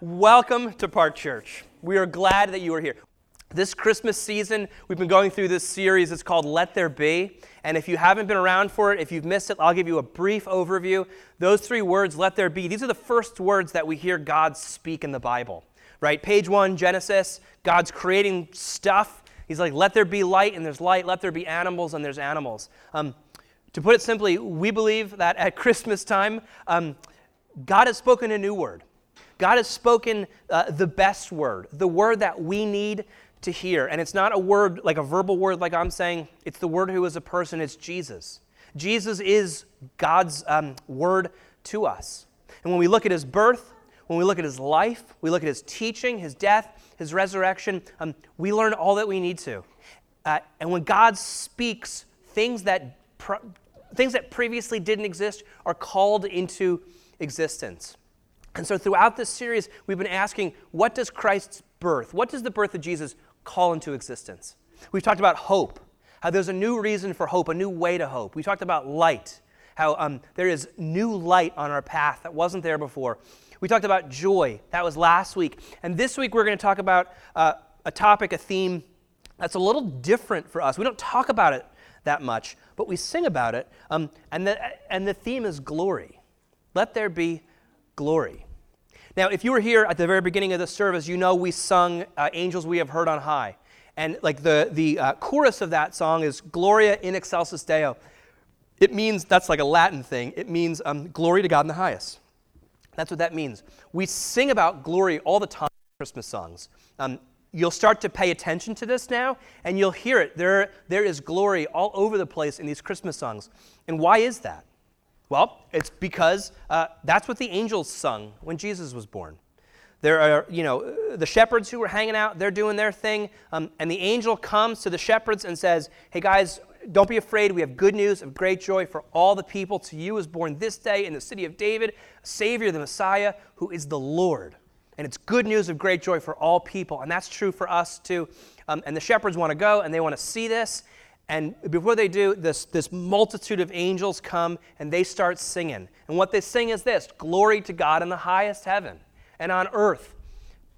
Welcome to Park Church. We are glad that you are here. This Christmas season, we've been going through this series. It's called Let There Be. And if you haven't been around for it, if you've missed it, I'll give you a brief overview. Those three words, let there be, these are the first words that we hear God speak in the Bible, right? Page one, Genesis, God's creating stuff. He's like, let there be light, and there's light. Let there be animals, and there's animals. Um, to put it simply, we believe that at Christmas time, um, God has spoken a new word. God has spoken uh, the best word, the word that we need to hear. And it's not a word like a verbal word, like I'm saying, it's the word who is a person, it's Jesus. Jesus is God's um, word to us. And when we look at his birth, when we look at his life, we look at his teaching, his death, his resurrection, um, we learn all that we need to. Uh, and when God speaks, things that, things that previously didn't exist are called into existence. And so throughout this series, we've been asking what does Christ's birth, what does the birth of Jesus call into existence? We've talked about hope, how there's a new reason for hope, a new way to hope. We talked about light, how um, there is new light on our path that wasn't there before. We talked about joy, that was last week. And this week, we're going to talk about uh, a topic, a theme that's a little different for us. We don't talk about it that much, but we sing about it. Um, and, the, and the theme is glory. Let there be glory. Now, if you were here at the very beginning of the service, you know we sung uh, Angels We Have Heard on High. And like the, the uh, chorus of that song is Gloria in excelsis Deo. It means, that's like a Latin thing, it means um, glory to God in the highest. That's what that means. We sing about glory all the time in Christmas songs. Um, you'll start to pay attention to this now, and you'll hear it. There, there is glory all over the place in these Christmas songs. And why is that? Well, it's because uh, that's what the angels sung when Jesus was born. There are, you know, the shepherds who were hanging out, they're doing their thing, um, and the angel comes to the shepherds and says, Hey guys, don't be afraid. We have good news of great joy for all the people. To you is born this day in the city of David, a Savior, the Messiah, who is the Lord. And it's good news of great joy for all people. And that's true for us too. Um, and the shepherds want to go and they want to see this. And before they do, this, this multitude of angels come and they start singing. And what they sing is this Glory to God in the highest heaven, and on earth,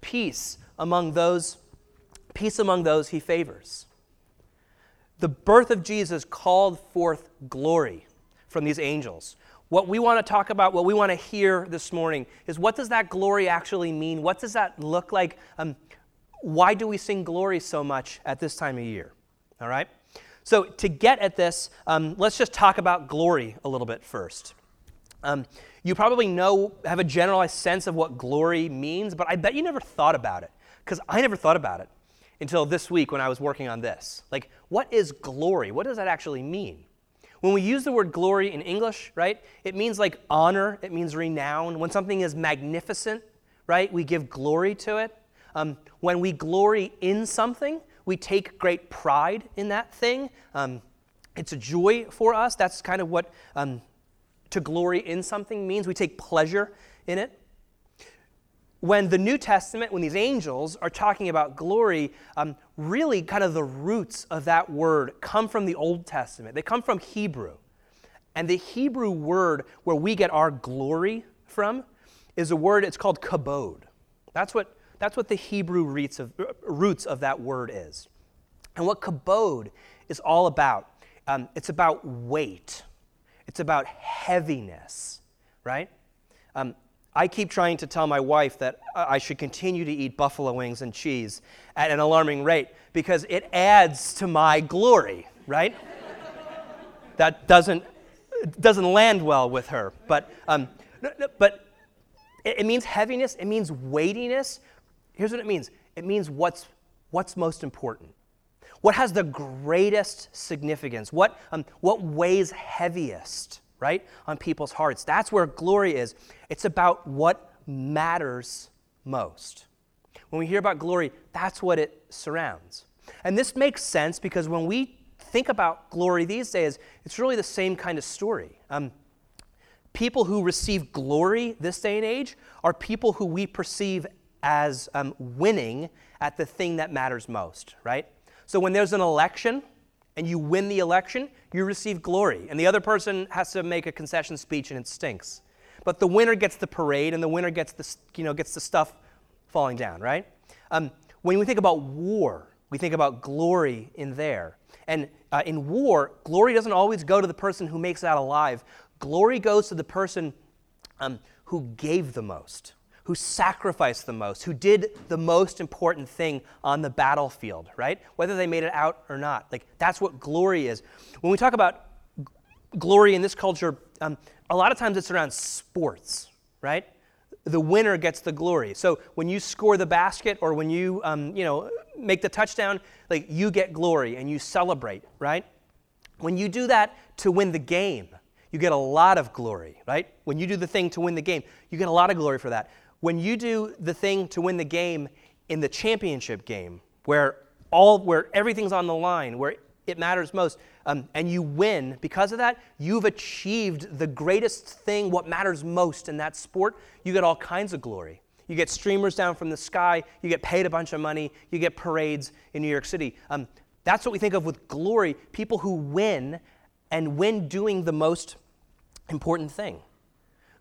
peace among those, peace among those he favors. The birth of Jesus called forth glory from these angels. What we want to talk about, what we want to hear this morning, is what does that glory actually mean? What does that look like? Um, why do we sing glory so much at this time of year? All right? So, to get at this, um, let's just talk about glory a little bit first. Um, you probably know, have a generalized sense of what glory means, but I bet you never thought about it, because I never thought about it until this week when I was working on this. Like, what is glory? What does that actually mean? When we use the word glory in English, right, it means like honor, it means renown. When something is magnificent, right, we give glory to it. Um, when we glory in something, we take great pride in that thing. Um, it's a joy for us. That's kind of what um, to glory in something means. We take pleasure in it. When the New Testament, when these angels are talking about glory, um, really kind of the roots of that word come from the Old Testament. They come from Hebrew. And the Hebrew word where we get our glory from is a word, it's called kabod. That's what that's what the Hebrew roots of, that word is. And what kabod is all about, um, it's about weight, it's about heaviness, right? Um, I keep trying to tell my wife that I should continue to eat buffalo wings and cheese at an alarming rate because it adds to my glory, right? that doesn't, doesn't land well with her. But, um, but it means heaviness, it means weightiness, Here's what it means it means what's, what's most important. What has the greatest significance? What, um, what weighs heaviest, right, on people's hearts? That's where glory is. It's about what matters most. When we hear about glory, that's what it surrounds. And this makes sense because when we think about glory these days, it's really the same kind of story. Um, people who receive glory this day and age are people who we perceive as um, winning at the thing that matters most, right? So when there's an election and you win the election, you receive glory, and the other person has to make a concession speech and it stinks. But the winner gets the parade and the winner gets the, you know, gets the stuff falling down, right? Um, when we think about war, we think about glory in there. And uh, in war, glory doesn't always go to the person who makes out alive. Glory goes to the person um, who gave the most, who sacrificed the most, who did the most important thing on the battlefield, right? Whether they made it out or not. Like, that's what glory is. When we talk about g- glory in this culture, um, a lot of times it's around sports, right? the winner gets the glory. So when you score the basket or when you, um, you know, make the touchdown, like you get glory and you celebrate, right? When you do that to win the game, you get a lot of glory, right? When you do the thing to win the game, you get a lot of glory for that. When you do the thing to win the game in the championship game, where all where everything's on the line, where it matters most, um, and you win because of that, you've achieved the greatest thing, what matters most in that sport. You get all kinds of glory. You get streamers down from the sky, you get paid a bunch of money, you get parades in New York City. Um, that's what we think of with glory people who win and win doing the most important thing.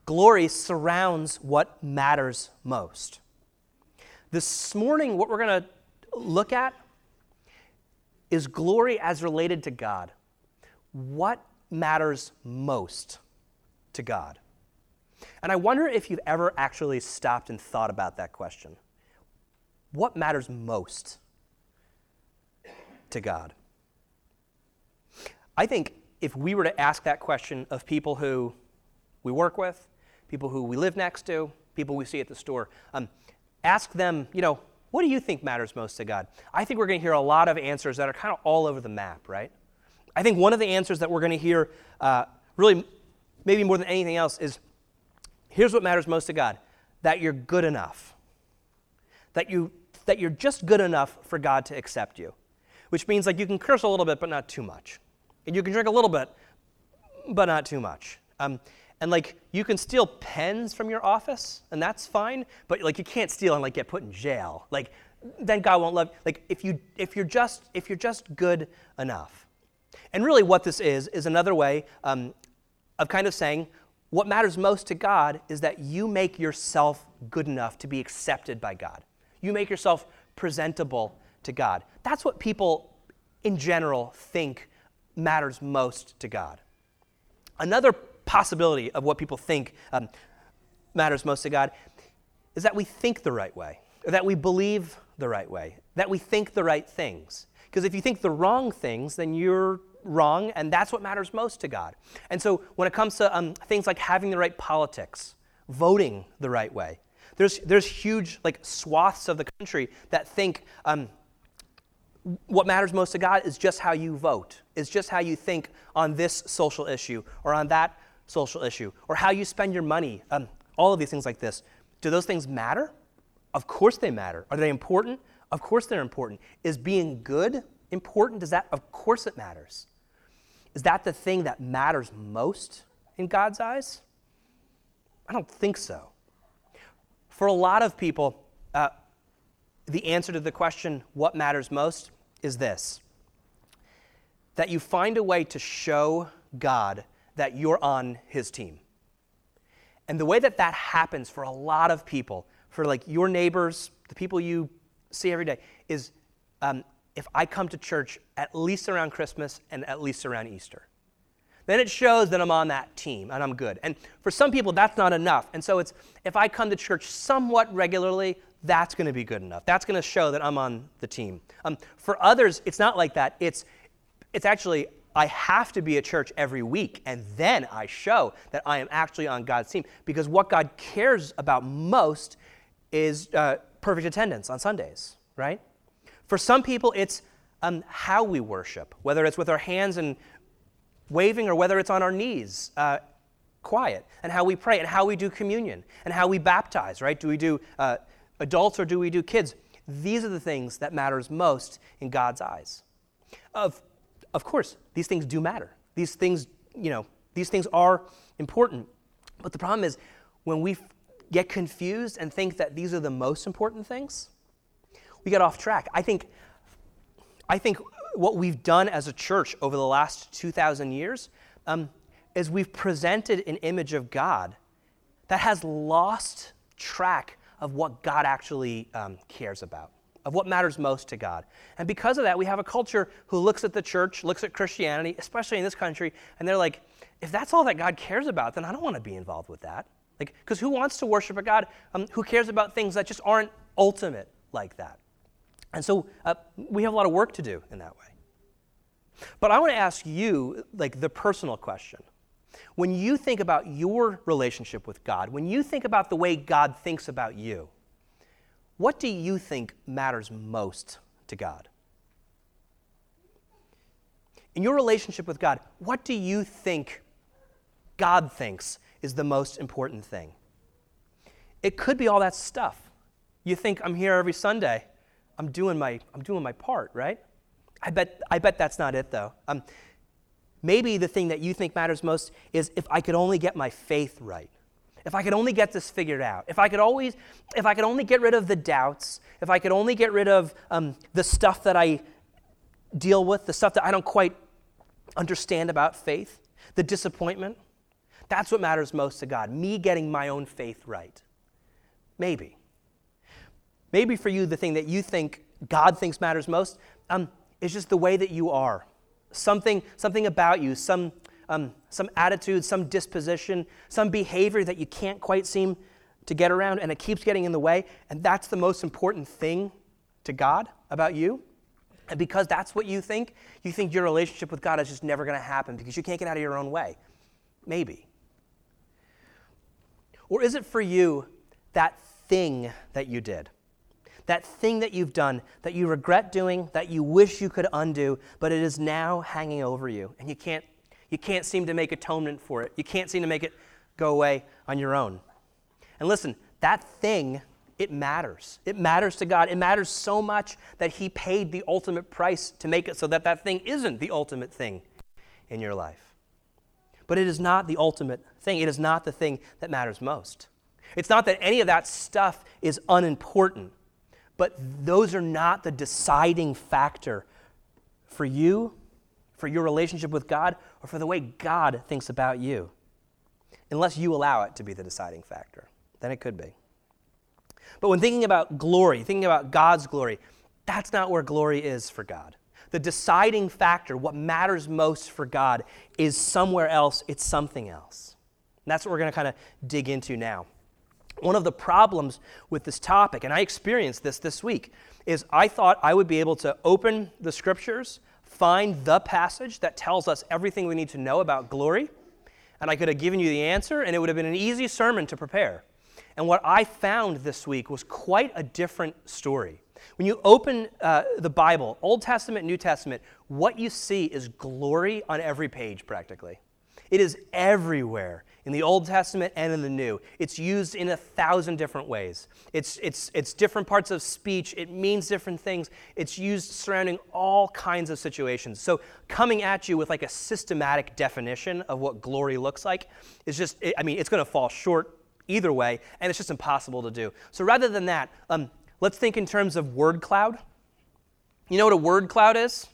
Glory surrounds what matters most. This morning, what we're going to look at is glory as related to God. What matters most to God? And I wonder if you've ever actually stopped and thought about that question. What matters most to God? I think if we were to ask that question of people who we work with, people who we live next to, people we see at the store, um, ask them, you know, what do you think matters most to God? I think we're going to hear a lot of answers that are kind of all over the map, right? I think one of the answers that we're going to hear, uh, really, maybe more than anything else, is here's what matters most to God that you're good enough. That, you, that you're just good enough for God to accept you. Which means like you can curse a little bit, but not too much. And you can drink a little bit, but not too much. Um, and like you can steal pens from your office and that's fine but like you can't steal and like get put in jail. Like then god won't love like if you if you're just if you're just good enough. And really what this is is another way um, of kind of saying what matters most to god is that you make yourself good enough to be accepted by god. You make yourself presentable to god. That's what people in general think matters most to god. Another possibility of what people think um, matters most to God is that we think the right way, that we believe the right way, that we think the right things. Because if you think the wrong things, then you're wrong, and that's what matters most to God. And so when it comes to um, things like having the right politics, voting the right way, there's, there's huge like swaths of the country that think um, what matters most to God is just how you vote, is just how you think on this social issue or on that social issue, or how you spend your money, um, all of these things like this. Do those things matter? Of course they matter. Are they important? Of course they're important. Is being good important? Does that? Of course it matters. Is that the thing that matters most in God's eyes? I don't think so. For a lot of people, uh, the answer to the question, what matters most, is this that you find a way to show God that you're on his team. And the way that that happens for a lot of people, for like your neighbors, the people you see every day, is um, if I come to church at least around Christmas and at least around Easter. Then it shows that I'm on that team and I'm good. And for some people, that's not enough. And so it's if I come to church somewhat regularly, that's going to be good enough. That's going to show that I'm on the team. Um, for others, it's not like that. It's it's actually I have to be at church every week, and then I show that I am actually on God's team. Because what God cares about most is uh, perfect attendance on Sundays, right? For some people, it's um, how we worship, whether it's with our hands and waving or whether it's on our knees, uh, quiet, and how we pray, and how we do communion, and how we baptize, right? Do we do uh, adults or do we do kids? These are the things that matters most in God's eyes. Of of course, these things do matter. These things, you know, these things are important. But the problem is when we get confused and think that these are the most important things, we get off track. I think, I think what we've done as a church over the last 2,000 years um, is we've presented an image of God that has lost track of what God actually um, cares about, of what matters most to God. And because of that, we have a culture who looks at the church, looks at Christianity, especially in this country, and they're like, if that's all that God cares about, then I don't want to be involved with that. Like, because who wants to worship a God um, who cares about things that just aren't ultimate like that? And so uh, we have a lot of work to do in that way. But I want to ask you, like, the personal question. When you think about your relationship with God, when you think about the way God thinks about you, what do you think matters most to God? In your relationship with God, what do you think God thinks is the most important thing? It could be all that stuff. You think I'm here every Sunday. I'm doing my, I'm doing my part, right? I bet, I bet that's not it, though. Um, maybe the thing that you think matters most is if I could only get my faith right. If I could only get this figured out. If I could always, if I could only get rid of the doubts. If I could only get rid of um, the stuff that I deal with, the stuff that I don't quite understand about faith, the disappointment. That's what matters most to God. Me getting my own faith right. Maybe. Maybe for you, the thing that you think God thinks matters most um, is just the way that you are. Something, something about you, some, um, some attitude, some disposition, some behavior that you can't quite seem to get around, and it keeps getting in the way. And that's the most important thing to God about you. And because that's what you think, you think your relationship with God is just never going to happen because you can't get out of your own way. Maybe. Or is it for you that thing that you did? that thing that you've done that you regret doing, that you wish you could undo, but it is now hanging over you, and you can't, you can't seem to make atonement for it. You can't seem to make it go away on your own. And listen, that thing, it matters. It matters to God. It matters so much that He paid the ultimate price to make it so that that thing isn't the ultimate thing in your life. But it is not the ultimate thing. It is not the thing that matters most. It's not that any of that stuff is unimportant but those are not the deciding factor for you, for your relationship with God, or for the way God thinks about you. Unless you allow it to be the deciding factor, then it could be. But when thinking about glory, thinking about God's glory, that's not where glory is for God. The deciding factor, what matters most for God, is somewhere else, it's something else. And that's what we're going to kind of dig into now. One of the problems with this topic, and I experienced this this week, is I thought I would be able to open the scriptures, find the passage that tells us everything we need to know about glory, and I could have given you the answer, and it would have been an easy sermon to prepare. And what I found this week was quite a different story. When you open uh, the Bible, Old Testament, New Testament, what you see is glory on every page practically. It is everywhere in the Old Testament and in the New. It's used in a thousand different ways. It's, it's, it's different parts of speech, it means different things. It's used surrounding all kinds of situations. So, coming at you with like a systematic definition of what glory looks like is just, I mean, it's going to fall short either way, and it's just impossible to do. So, rather than that, um, let's think in terms of word cloud. You know what a word cloud is?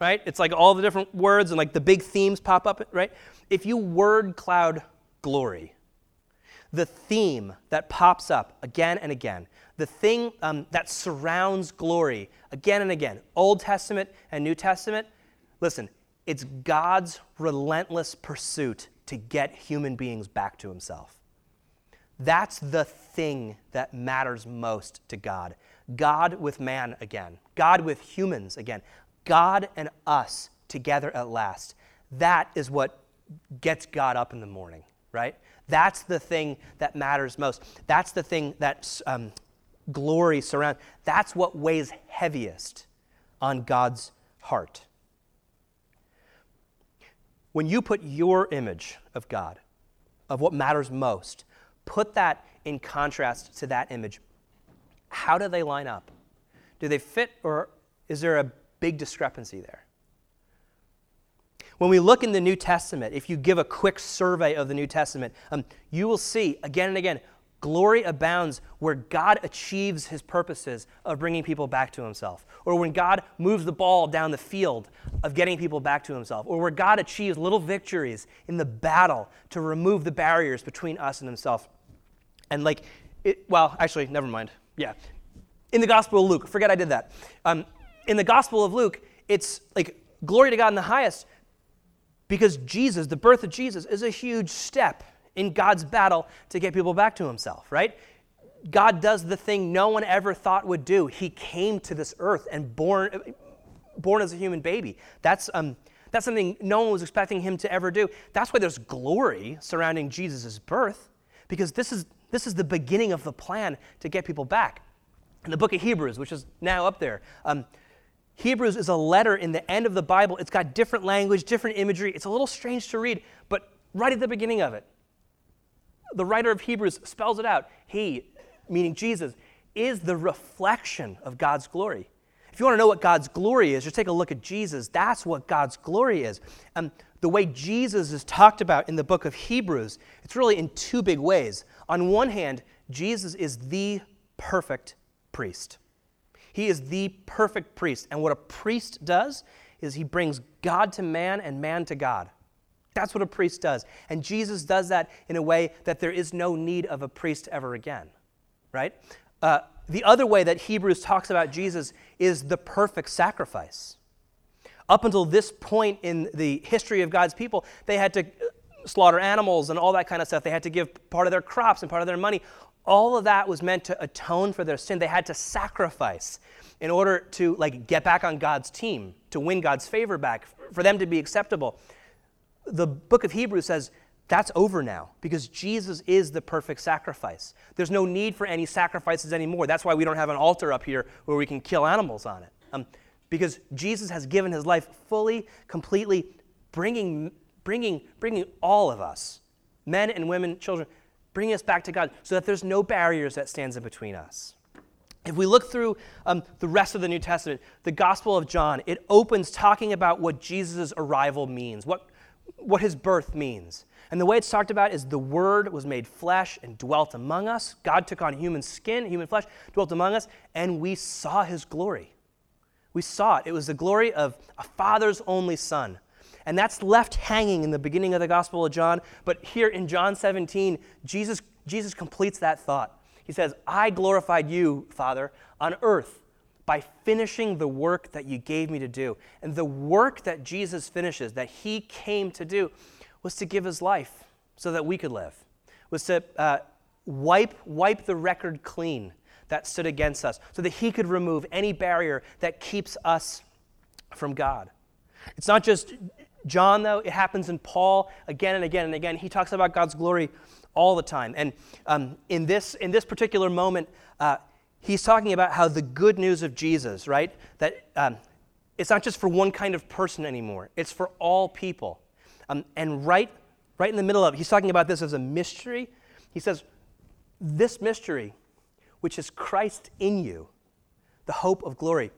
Right? It's like all the different words and like the big themes pop up, right? If you word cloud glory. The theme that pops up again and again, the thing um, that surrounds glory again and again, Old Testament and New Testament, listen, it's God's relentless pursuit to get human beings back to Himself. That's the thing that matters most to God. God with man again, God with humans again, God and us together at last. That is what gets God up in the morning right? That's the thing that matters most. That's the thing that um, glory surrounds. That's what weighs heaviest on God's heart. When you put your image of God, of what matters most, put that in contrast to that image, how do they line up? Do they fit, or is there a big discrepancy there? When we look in the New Testament, if you give a quick survey of the New Testament, um, you will see again and again glory abounds where God achieves his purposes of bringing people back to himself, or when God moves the ball down the field of getting people back to himself, or where God achieves little victories in the battle to remove the barriers between us and himself. And like it, well, actually, never mind. Yeah. In the Gospel of Luke, forget I did that. Um, in the Gospel of Luke, it's like glory to God in the highest because Jesus, the birth of Jesus, is a huge step in God's battle to get people back to himself, right? God does the thing no one ever thought would do. He came to this earth and born, born as a human baby. That's, um, that's something no one was expecting him to ever do. That's why there's glory surrounding Jesus' birth, because this is, this is the beginning of the plan to get people back. In the book of Hebrews, which is now up there, um, Hebrews is a letter in the end of the Bible. It's got different language, different imagery. It's a little strange to read, but right at the beginning of it, the writer of Hebrews spells it out. He, meaning Jesus, is the reflection of God's glory. If you want to know what God's glory is, just take a look at Jesus. That's what God's glory is. And the way Jesus is talked about in the book of Hebrews, it's really in two big ways. On one hand, Jesus is the perfect priest. He is the perfect priest. And what a priest does is he brings God to man and man to God. That's what a priest does. And Jesus does that in a way that there is no need of a priest ever again, right? Uh, the other way that Hebrews talks about Jesus is the perfect sacrifice. Up until this point in the history of God's people, they had to slaughter animals and all that kind of stuff. They had to give part of their crops and part of their money. All of that was meant to atone for their sin. They had to sacrifice in order to like get back on God's team, to win God's favor back, for them to be acceptable the book of Hebrews says that's over now because Jesus is the perfect sacrifice. There's no need for any sacrifices anymore. That's why we don't have an altar up here where we can kill animals on it. Um, because Jesus has given his life fully, completely, bringing, bringing, bringing all of us, men and women, children, bringing us back to God so that there's no barriers that stands in between us. If we look through um, the rest of the New Testament, the Gospel of John, it opens talking about what Jesus' arrival means, what what his birth means. And the way it's talked about is the Word was made flesh and dwelt among us. God took on human skin, human flesh, dwelt among us, and we saw his glory. We saw it. It was the glory of a father's only son. And that's left hanging in the beginning of the Gospel of John. But here in John 17, Jesus, Jesus completes that thought. He says, I glorified you, Father, on earth by finishing the work that you gave me to do. And the work that Jesus finishes, that he came to do, was to give his life so that we could live, was to uh, wipe, wipe the record clean that stood against us, so that he could remove any barrier that keeps us from God. It's not just John, though, it happens in Paul again and again and again. He talks about God's glory all the time. And um, in, this, in this particular moment, uh, he's talking about how the good news of Jesus, right? That um, it's not just for one kind of person anymore, it's for all people. Um, and right, right in the middle of it, he's talking about this as a mystery. He says, This mystery, which is Christ in you, the hope of glory.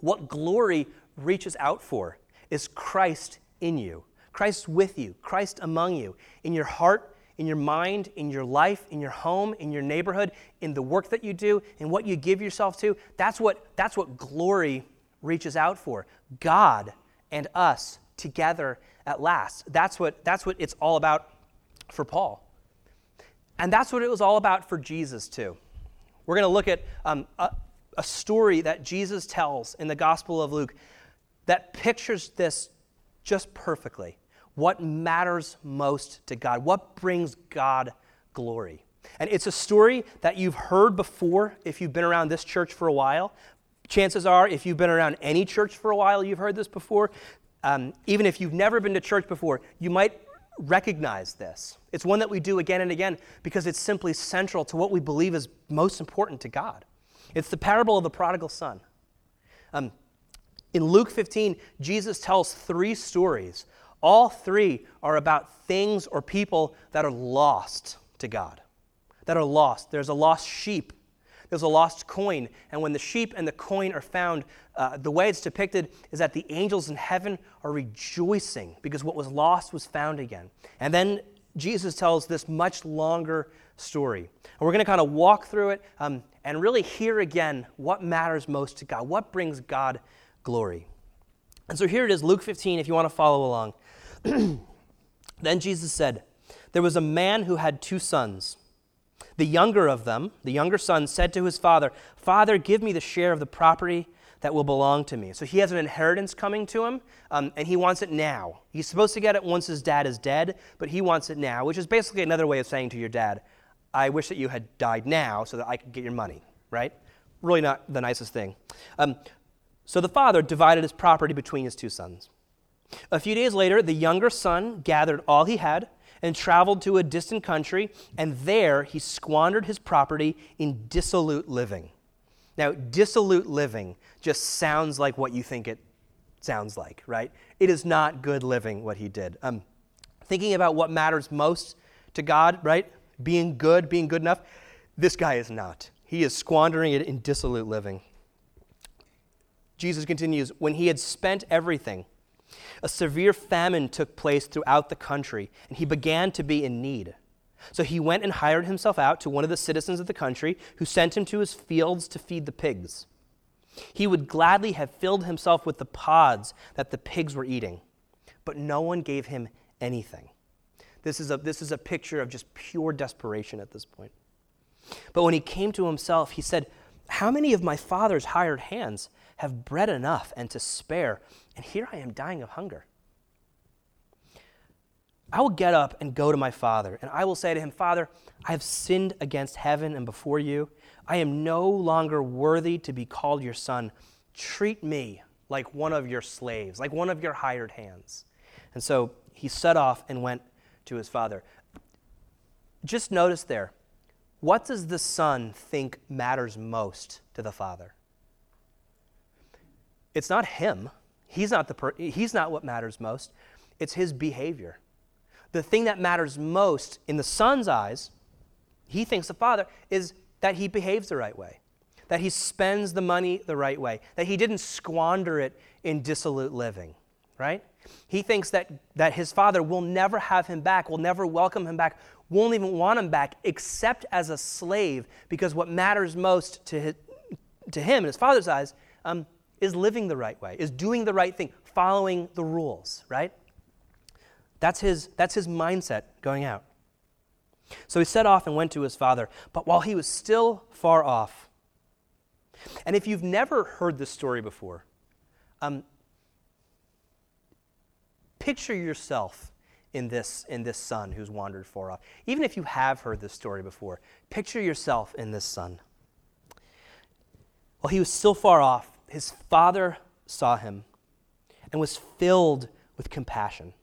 What glory reaches out for is Christ in you, Christ with you, Christ among you, in your heart in your mind, in your life, in your home, in your neighborhood, in the work that you do, in what you give yourself to. That's what, that's what glory reaches out for. God and us together at last. That's what, that's what it's all about for Paul. And that's what it was all about for Jesus, too. We're going to look at um, a, a story that Jesus tells in the Gospel of Luke that pictures this just perfectly what matters most to God, what brings God glory. And it's a story that you've heard before if you've been around this church for a while. Chances are, if you've been around any church for a while, you've heard this before. Um, even if you've never been to church before, you might recognize this. It's one that we do again and again because it's simply central to what we believe is most important to God. It's the parable of the prodigal son. Um, in Luke 15, Jesus tells three stories all three are about things or people that are lost to God, that are lost. There's a lost sheep, there's a lost coin. And when the sheep and the coin are found, uh, the way it's depicted is that the angels in heaven are rejoicing because what was lost was found again. And then Jesus tells this much longer story. And we're going to kind of walk through it um, and really hear again what matters most to God, what brings God glory. And so here it is, Luke 15, if you want to follow along. then Jesus said, There was a man who had two sons. The younger of them, the younger son, said to his father, Father, give me the share of the property that will belong to me. So he has an inheritance coming to him, um, and he wants it now. He's supposed to get it once his dad is dead, but he wants it now, which is basically another way of saying to your dad, I wish that you had died now so that I could get your money, right? Really not the nicest thing. Um, so the father divided his property between his two sons. A few days later, the younger son gathered all he had and traveled to a distant country, and there he squandered his property in dissolute living. Now, dissolute living just sounds like what you think it sounds like, right? It is not good living what he did. Um, thinking about what matters most to God, right? Being good, being good enough. This guy is not. He is squandering it in dissolute living. Jesus continues When he had spent everything, a severe famine took place throughout the country, and he began to be in need. So he went and hired himself out to one of the citizens of the country, who sent him to his fields to feed the pigs. He would gladly have filled himself with the pods that the pigs were eating, but no one gave him anything. This is a, this is a picture of just pure desperation at this point. But when he came to himself, he said, How many of my father's hired hands have bread enough and to spare, and here I am dying of hunger? I will get up and go to my father, and I will say to him, Father, I have sinned against heaven and before you. I am no longer worthy to be called your son. Treat me like one of your slaves, like one of your hired hands. And so he set off and went to his father. Just notice there, what does the son think matters most to the father? It's not him. He's not, the per- he's not what matters most. It's his behavior the thing that matters most in the son's eyes, he thinks the father, is that he behaves the right way, that he spends the money the right way, that he didn't squander it in dissolute living, right? He thinks that, that his father will never have him back, will never welcome him back, won't even want him back, except as a slave, because what matters most to, his, to him in his father's eyes um, is living the right way, is doing the right thing, following the rules, right? That's his, that's his mindset going out. So he set off and went to his father. But while he was still far off, and if you've never heard this story before, um, picture yourself in this, in this son who's wandered far off. Even if you have heard this story before, picture yourself in this son. While he was still far off, his father saw him and was filled with compassion.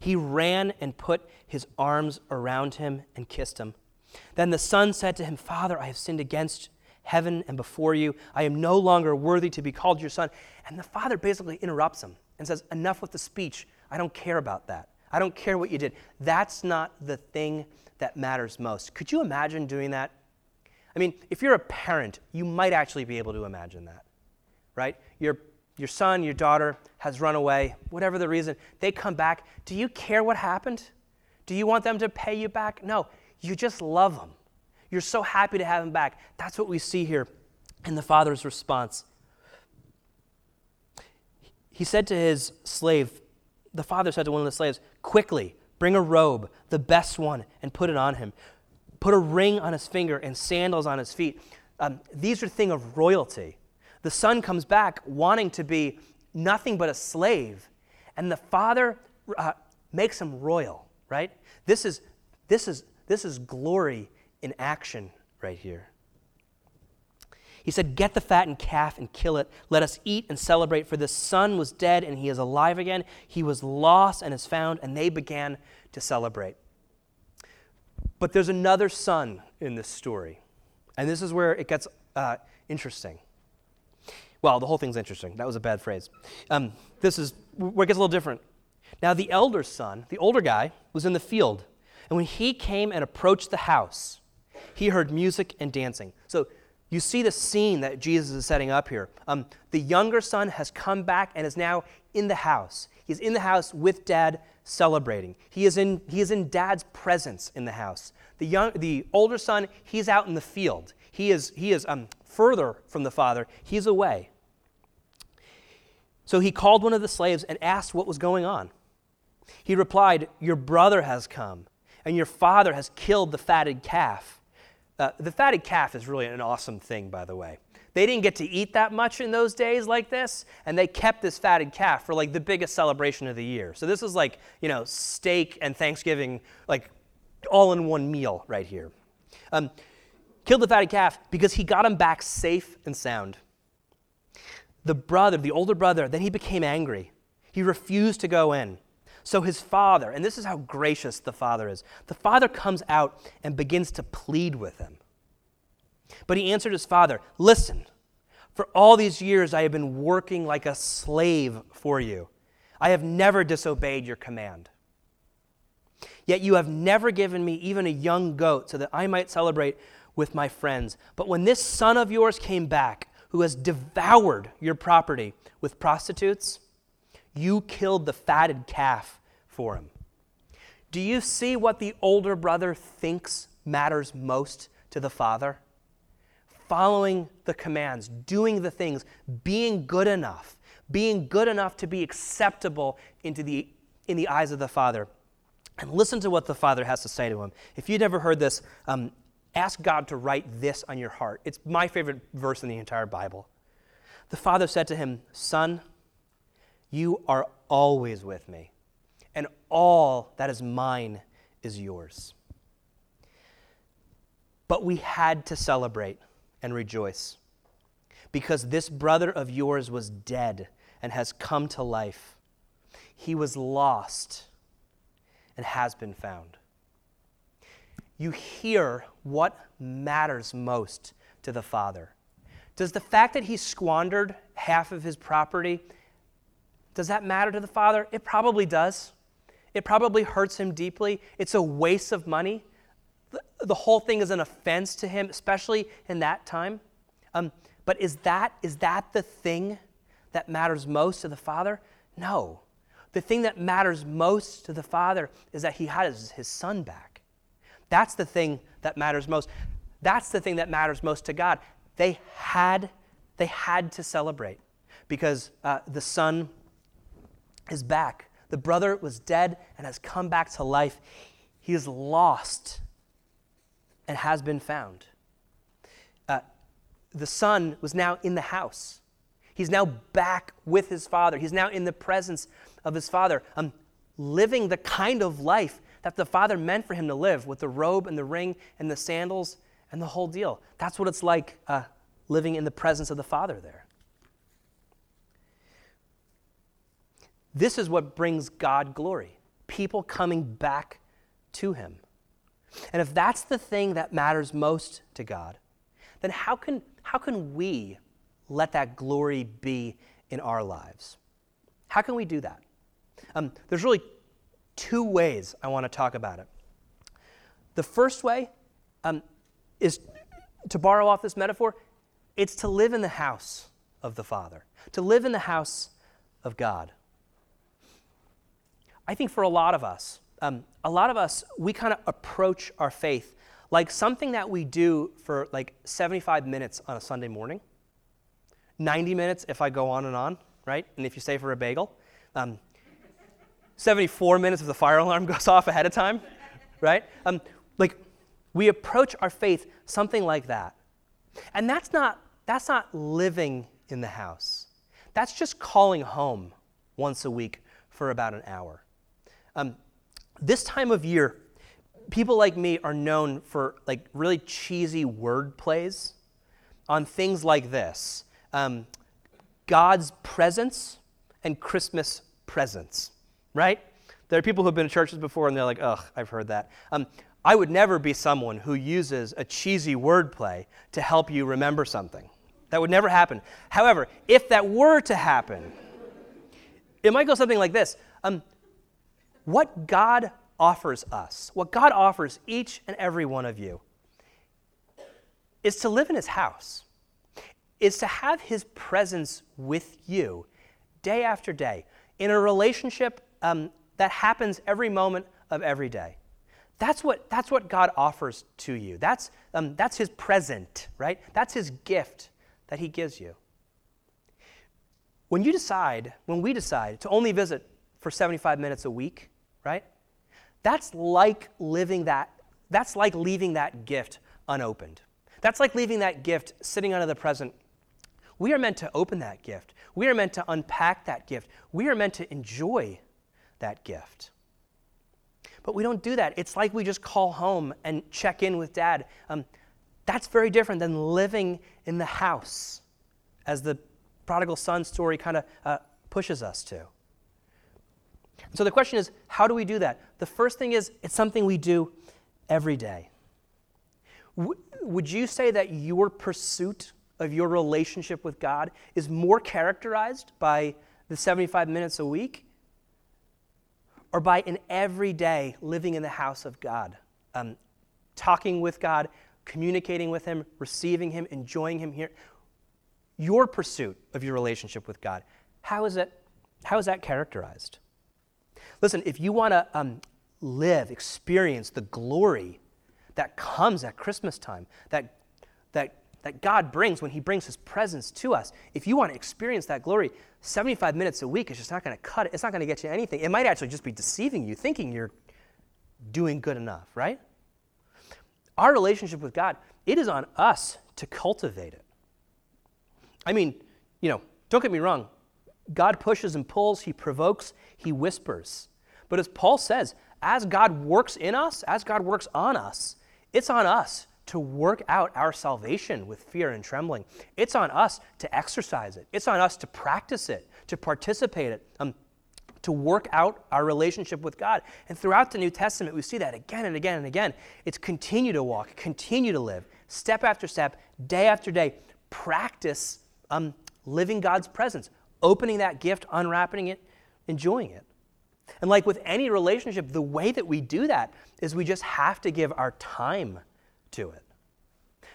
He ran and put his arms around him and kissed him. Then the son said to him, Father, I have sinned against heaven and before you. I am no longer worthy to be called your son. And the father basically interrupts him and says, Enough with the speech. I don't care about that. I don't care what you did. That's not the thing that matters most. Could you imagine doing that? I mean, if you're a parent, you might actually be able to imagine that, right? You're your son, your daughter has run away, whatever the reason, they come back. Do you care what happened? Do you want them to pay you back? No, you just love them. You're so happy to have them back. That's what we see here in the father's response. He said to his slave, the father said to one of the slaves, Quickly, bring a robe, the best one, and put it on him. Put a ring on his finger and sandals on his feet. Um, these are things of royalty. The son comes back wanting to be nothing but a slave, and the father uh, makes him royal, right? This is, this, is, this is glory in action right here. He said, Get the fattened calf and kill it. Let us eat and celebrate, for the son was dead and he is alive again. He was lost and is found, and they began to celebrate. But there's another son in this story, and this is where it gets uh, interesting. Well, the whole thing's interesting. That was a bad phrase. Um, this is where it gets a little different. Now, the elder son, the older guy, was in the field. And when he came and approached the house, he heard music and dancing. So you see the scene that Jesus is setting up here. Um, the younger son has come back and is now in the house. He's in the house with dad celebrating. He is in, he is in dad's presence in the house. The, young, the older son, he's out in the field. He is, he is um, further from the father. He's away. So he called one of the slaves and asked what was going on. He replied, Your brother has come, and your father has killed the fatted calf. Uh, the fatted calf is really an awesome thing, by the way. They didn't get to eat that much in those days like this, and they kept this fatted calf for like the biggest celebration of the year. So this is like, you know, steak and Thanksgiving, like all in one meal right here. Um, killed the fatted calf because he got him back safe and sound. The brother, the older brother, then he became angry. He refused to go in. So his father, and this is how gracious the father is, the father comes out and begins to plead with him. But he answered his father, Listen, for all these years I have been working like a slave for you. I have never disobeyed your command. Yet you have never given me even a young goat so that I might celebrate with my friends. But when this son of yours came back, who has devoured your property with prostitutes, you killed the fatted calf for him. Do you see what the older brother thinks matters most to the father? Following the commands, doing the things, being good enough, being good enough to be acceptable into the, in the eyes of the father. And listen to what the father has to say to him. If you've never heard this, um, ask God to write this on your heart. It's my favorite verse in the entire Bible. The father said to him, Son, you are always with me, and all that is mine is yours. But we had to celebrate and rejoice because this brother of yours was dead and has come to life. He was lost and has been found. You hear what matters most to the Father. Does the fact that he squandered half of his property does that matter to the father? It probably does. It probably hurts him deeply. It's a waste of money. The whole thing is an offense to him, especially in that time. Um, but is that, is that the thing that matters most to the father? No. The thing that matters most to the father is that he has his son back. That's the thing that matters most. That's the thing that matters most to God. They had, they had to celebrate because uh, the son is back. The brother was dead and has come back to life. He is lost and has been found. Uh, the son was now in the house. He's now back with his father. He's now in the presence of his father, um, living the kind of life that the father meant for him to live with the robe and the ring and the sandals and the whole deal. That's what it's like uh, living in the presence of the father there. This is what brings God glory people coming back to Him. And if that's the thing that matters most to God, then how can, how can we let that glory be in our lives? How can we do that? Um, there's really two ways I want to talk about it. The first way um, is to borrow off this metaphor, it's to live in the house of the Father, to live in the house of God. I think for a lot of us, um, a lot of us, we kind of approach our faith like something that we do for like 75 minutes on a Sunday morning, 90 minutes if I go on and on, right? And if you stay for a bagel, um, 74 minutes if the fire alarm goes off ahead of time, right? Um, like we approach our faith something like that. And that's not, that's not living in the house. That's just calling home once a week for about an hour. Um, this time of year, people like me are known for like really cheesy word plays on things like this um, God's presence and Christmas presents, right? There are people who have been to churches before and they're like, ugh, I've heard that. Um, I would never be someone who uses a cheesy wordplay to help you remember something. That would never happen. However, if that were to happen, it might go something like this um, what God offers us, what God offers each and every one of you, is to live in His house, is to have His presence with you day after day in a relationship um, that happens every moment of every day. That's what, that's what God offers to you. That's, um, that's His present, right? That's His gift that He gives you. When you decide, when we decide to only visit for 75 minutes a week, right? that's like living that, that's like leaving that gift unopened. That's like leaving that gift sitting under the present. We are meant to open that gift. We are meant to unpack that gift. We are meant to enjoy that gift. But we don't do that. It's like we just call home and check in with dad. Um, that's very different than living in the house, as the prodigal son story kind of uh, pushes us to. So the question is, how do we do that? The first thing is, it's something we do every day. W- would you say that your pursuit of your relationship with God is more characterized by the 75 minutes a week or by an everyday living in the house of God, um, talking with God, communicating with Him, receiving Him, enjoying Him here? Your pursuit of your relationship with God, how is, it, how is that characterized? Listen, if you want to um, live, experience the glory that comes at Christmas time, that, that, that God brings when He brings His presence to us, if you want to experience that glory, 75 minutes a week is just not going to cut it. It's not going to get you anything. It might actually just be deceiving you, thinking you're doing good enough, right? Our relationship with God, it is on us to cultivate it. I mean, you know, don't get me wrong. God pushes and pulls, He provokes, He whispers. But as Paul says, as God works in us, as God works on us, it's on us to work out our salvation with fear and trembling. It's on us to exercise it. It's on us to practice it, to participate it, um, to work out our relationship with God. And throughout the New Testament, we see that again and again and again. It's continue to walk, continue to live, step after step, day after day. Practice um, living God's presence, opening that gift, unwrapping it, enjoying it. And like with any relationship, the way that we do that is we just have to give our time to it.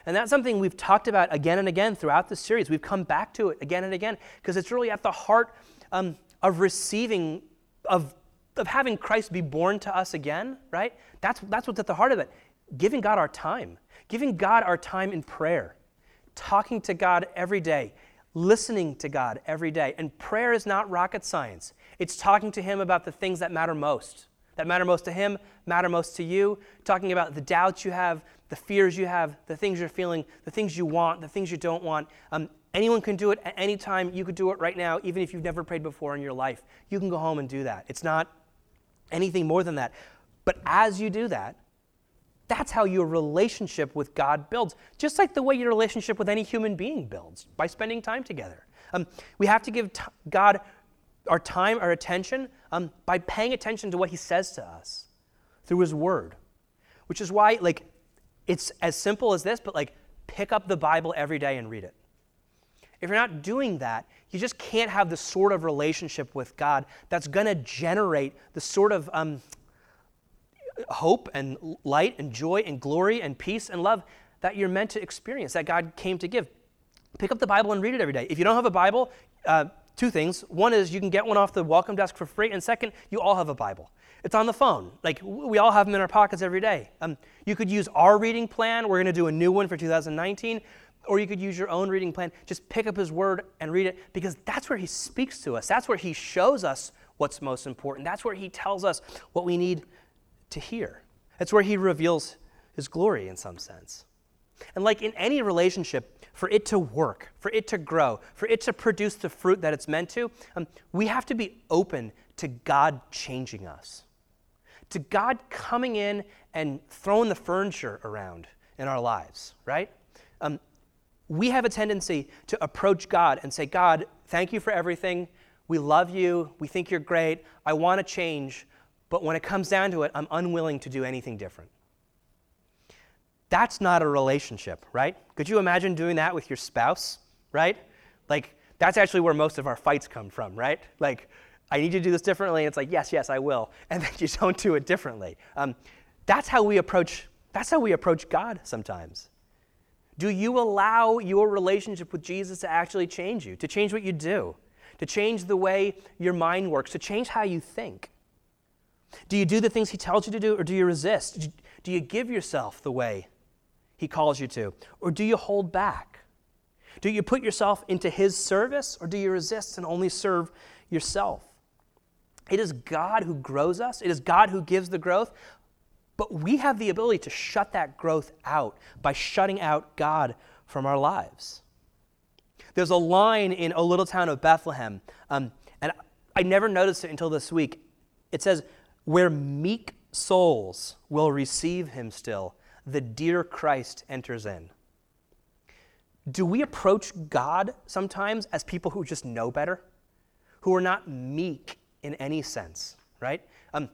And that's something we've talked about again and again throughout the series. We've come back to it again and again because it's really at the heart um, of receiving, of, of having Christ be born to us again, right? That's, that's what's at the heart of it. Giving God our time, giving God our time in prayer, talking to God every day, listening to God every day. And prayer is not rocket science, it's talking to Him about the things that matter most. That matter most to Him, matter most to you, talking about the doubts you have, the fears you have, the things you're feeling, the things you want, the things you don't want. Um, anyone can do it at any time. You could do it right now, even if you've never prayed before in your life. You can go home and do that. It's not anything more than that. But as you do that, that's how your relationship with God builds, just like the way your relationship with any human being builds by spending time together. Um, we have to give t- God our time, our attention, um, by paying attention to what He says to us through His Word. Which is why, like, it's as simple as this, but like, pick up the Bible every day and read it. If you're not doing that, you just can't have the sort of relationship with God that's going to generate the sort of um, hope and light and joy and glory and peace and love that you're meant to experience, that God came to give. Pick up the Bible and read it every day. If you don't have a Bible, uh, two things. One is you can get one off the welcome desk for free, and second, you all have a Bible. It's on the phone. Like we all have them in our pockets every day. Um, you could use our reading plan. We're going to do a new one for 2019. Or you could use your own reading plan. Just pick up his word and read it because that's where he speaks to us. That's where he shows us what's most important. That's where he tells us what we need to hear. That's where he reveals his glory in some sense. And like in any relationship, for it to work, for it to grow, for it to produce the fruit that it's meant to, um, we have to be open to God changing us, to God coming in and throwing the furniture around in our lives, right? Um, we have a tendency to approach God and say, God, thank you for everything. We love you. We think you're great. I want to change. But when it comes down to it, I'm unwilling to do anything different. That's not a relationship, right? Could you imagine doing that with your spouse, right? Like, that's actually where most of our fights come from, right? Like, I need you to do this differently. And it's like, yes, yes, I will. And then you don't do it differently. Um, that's how we approach. That's how we approach God sometimes. Do you allow your relationship with Jesus to actually change you, to change what you do, to change the way your mind works, to change how you think? Do you do the things he tells you to do, or do you resist? Do you give yourself the way he calls you to, or do you hold back? Do you put yourself into his service, or do you resist and only serve yourself? It is God who grows us, it is God who gives the growth, but we have the ability to shut that growth out by shutting out God from our lives. There's a line in a little town of Bethlehem, um, and I never noticed it until this week. It says, Where meek souls will receive him still, the dear Christ enters in. Do we approach God sometimes as people who just know better, who are not meek in any sense, right? Um,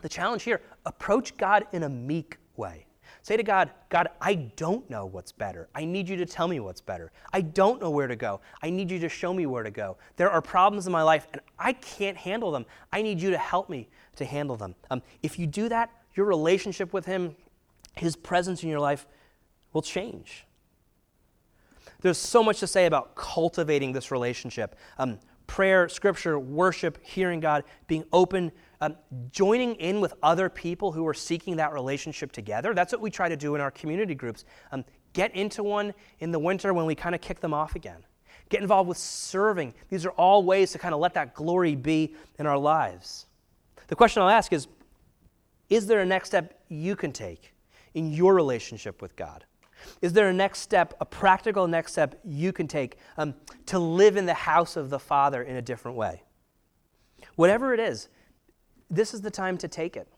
the challenge here approach God in a meek way. Say to God, God, I don't know what's better. I need you to tell me what's better. I don't know where to go. I need you to show me where to go. There are problems in my life and I can't handle them. I need you to help me to handle them. Um, if you do that, your relationship with Him, His presence in your life will change. There's so much to say about cultivating this relationship. Um, prayer, scripture, worship, hearing God, being open, um, joining in with other people who are seeking that relationship together. That's what we try to do in our community groups. Um, get into one in the winter when we kind of kick them off again. Get involved with serving. These are all ways to kind of let that glory be in our lives. The question I'll ask is Is there a next step you can take in your relationship with God? Is there a next step, a practical next step you can take um, to live in the house of the Father in a different way? Whatever it is, this is the time to take it.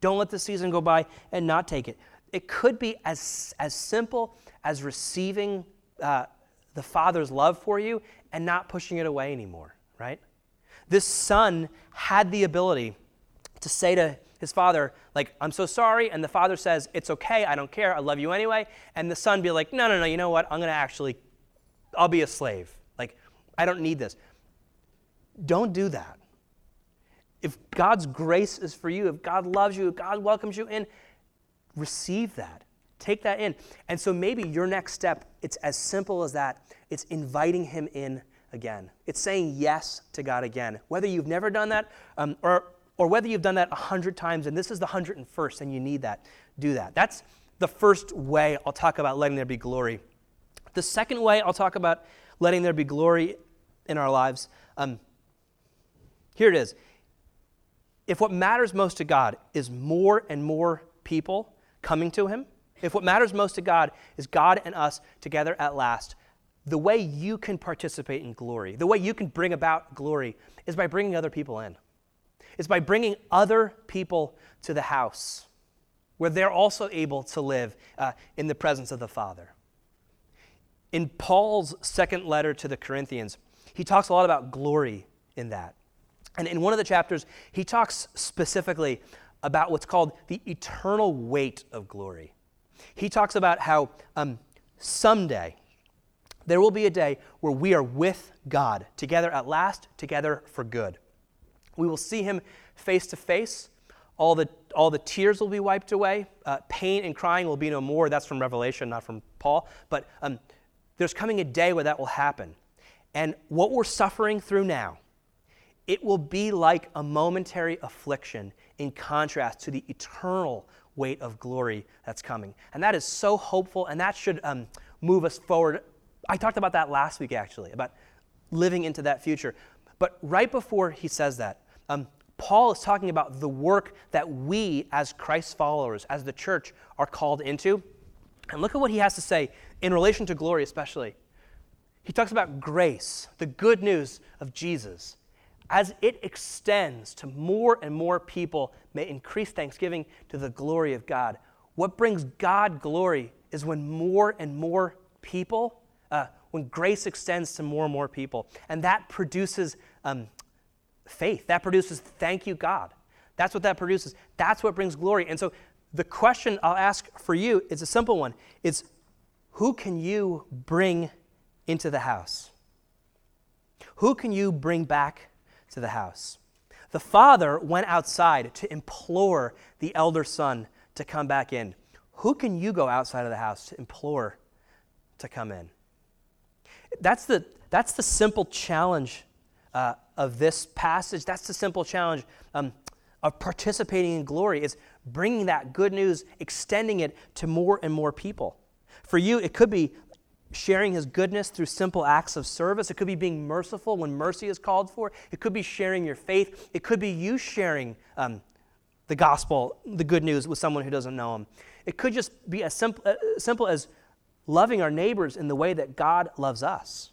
Don't let the season go by and not take it. It could be as, as simple as receiving uh, the Father's love for you and not pushing it away anymore, right? This son had the ability to say to his father, like, I'm so sorry. And the father says, It's okay. I don't care. I love you anyway. And the son be like, No, no, no. You know what? I'm going to actually, I'll be a slave. Like, I don't need this. Don't do that. If God's grace is for you, if God loves you, if God welcomes you in, receive that. Take that in. And so maybe your next step, it's as simple as that. It's inviting Him in again. It's saying yes to God again. Whether you've never done that um, or or whether you've done that a hundred times and this is the hundred and first and you need that, do that. That's the first way I'll talk about letting there be glory. The second way I'll talk about letting there be glory in our lives, um, here it is. If what matters most to God is more and more people coming to Him, if what matters most to God is God and us together at last, the way you can participate in glory, the way you can bring about glory, is by bringing other people in is by bringing other people to the house where they're also able to live uh, in the presence of the Father. In Paul's second letter to the Corinthians, he talks a lot about glory in that. And in one of the chapters, he talks specifically about what's called the eternal weight of glory. He talks about how um, someday there will be a day where we are with God, together at last, together for good. We will see him face to face. All the, all the tears will be wiped away. Uh, pain and crying will be no more. That's from Revelation, not from Paul. But um, there's coming a day where that will happen. And what we're suffering through now, it will be like a momentary affliction in contrast to the eternal weight of glory that's coming. And that is so hopeful, and that should um, move us forward. I talked about that last week, actually, about living into that future. But right before he says that, um, Paul is talking about the work that we, as Christ's followers, as the church, are called into. And look at what he has to say in relation to glory, especially. He talks about grace, the good news of Jesus. As it extends to more and more people, may increase thanksgiving to the glory of God. What brings God glory is when more and more people, uh, when grace extends to more and more people. And that produces um, faith. That produces thank you, God. That's what that produces. That's what brings glory. And so the question I'll ask for you is a simple one. It's who can you bring into the house? Who can you bring back to the house? The father went outside to implore the elder son to come back in. Who can you go outside of the house to implore to come in? That's the, that's the simple challenge uh, of this passage. That's the simple challenge um, of participating in glory is bringing that good news, extending it to more and more people. For you, it could be sharing his goodness through simple acts of service. It could be being merciful when mercy is called for. It could be sharing your faith. It could be you sharing um, the gospel, the good news, with someone who doesn't know him. It could just be as simple, uh, simple as loving our neighbors in the way that God loves us.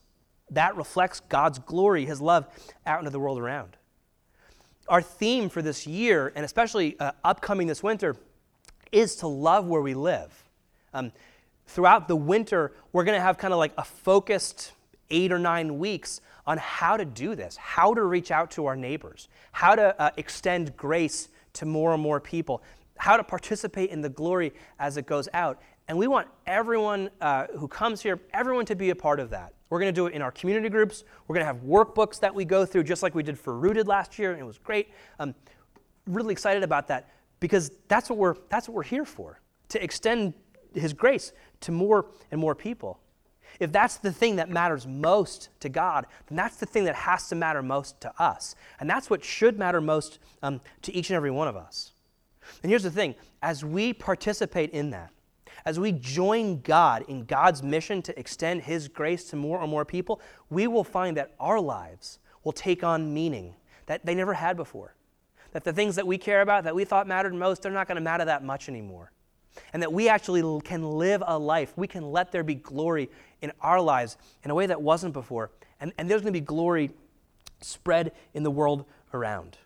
That reflects God's glory, his love, out into the world around. Our theme for this year, and especially uh, upcoming this winter, is to love where we live. Um, throughout the winter, we're going to have kind of like a focused eight or nine weeks on how to do this, how to reach out to our neighbors, how to uh, extend grace to more and more people, how to participate in the glory as it goes out. And we want everyone uh, who comes here, everyone to be a part of that. We're going to do it in our community groups. We're going to have workbooks that we go through, just like we did for Rooted last year, and it was great. Um, really excited about that because that's what we're that's what we're here for to extend His grace to more and more people. If that's the thing that matters most to God, then that's the thing that has to matter most to us. And that's what should matter most um, to each and every one of us. And here's the thing as we participate in that, as we join God in God's mission to extend His grace to more and more people, we will find that our lives will take on meaning that they never had before. That the things that we care about, that we thought mattered most, they're not going to matter that much anymore and that we actually can live a life. We can let there be glory in our lives in a way that wasn't before. And, and there's going to be glory spread in the world around.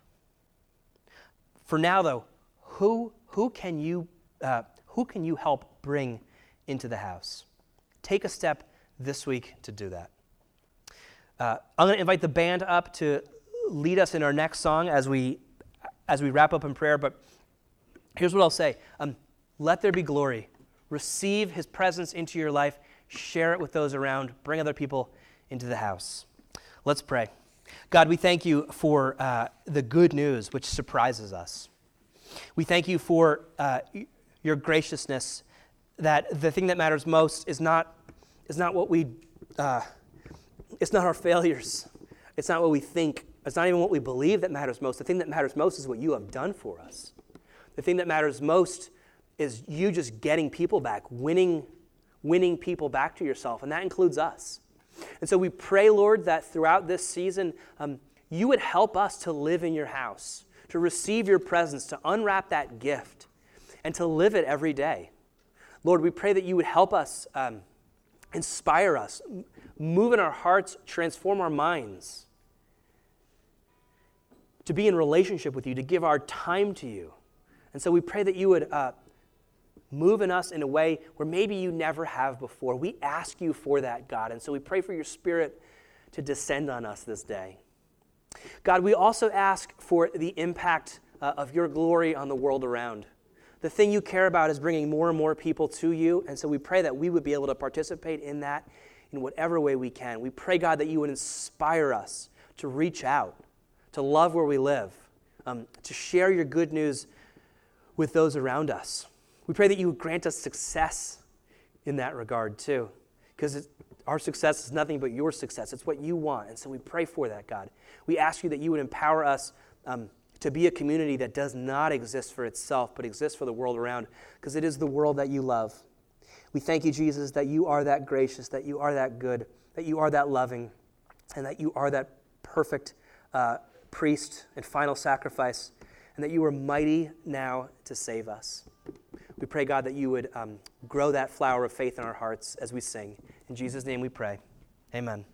For now, though, who, who, can, you, uh, who can you help bring into the house? Take a step this week to do that. Uh, I'm going to invite the band up to lead us in our next song as we, as we wrap up in prayer. But here's what I'll say um, let there be glory. Receive his presence into your life, share it with those around, bring other people into the house. Let's pray. God, we thank you for uh, the good news which surprises us. We thank you for uh, your graciousness, that the thing that matters most is not, is not what we, uh, it's not our failures. It's not what we think. It's not even what we believe that matters most. The thing that matters most is what you have done for us. The thing that matters most is you just getting people back, winning, winning people back to yourself, and that includes us. And so we pray, Lord, that throughout this season, um, you would help us to live in your house, to receive your presence, to unwrap that gift, and to live it every day. Lord, we pray that you would help us, um, inspire us, move in our hearts, transform our minds, to be in relationship with you, to give our time to you. And so we pray that you would uh, Move in us in a way where maybe you never have before. We ask you for that, God. And so we pray for your Spirit to descend on us this day. God, we also ask for the impact uh, of your glory on the world around. The thing you care about is bringing more and more people to you. And so we pray that we would be able to participate in that in whatever way we can. We pray, God, that you would inspire us to reach out, to love where we live, um, to share your good news with those around us. We pray that you would grant us success in that regard too, because our success is nothing but your success. It's what you want. And so we pray for that, God. We ask you that you would empower us um, to be a community that does not exist for itself, but exists for the world around, because it is the world that you love. We thank you, Jesus, that you are that gracious, that you are that good, that you are that loving, and that you are that perfect uh, priest and final sacrifice, and that you are mighty now to save us. We pray, God, that you would um, grow that flower of faith in our hearts as we sing. In Jesus' name we pray. Amen.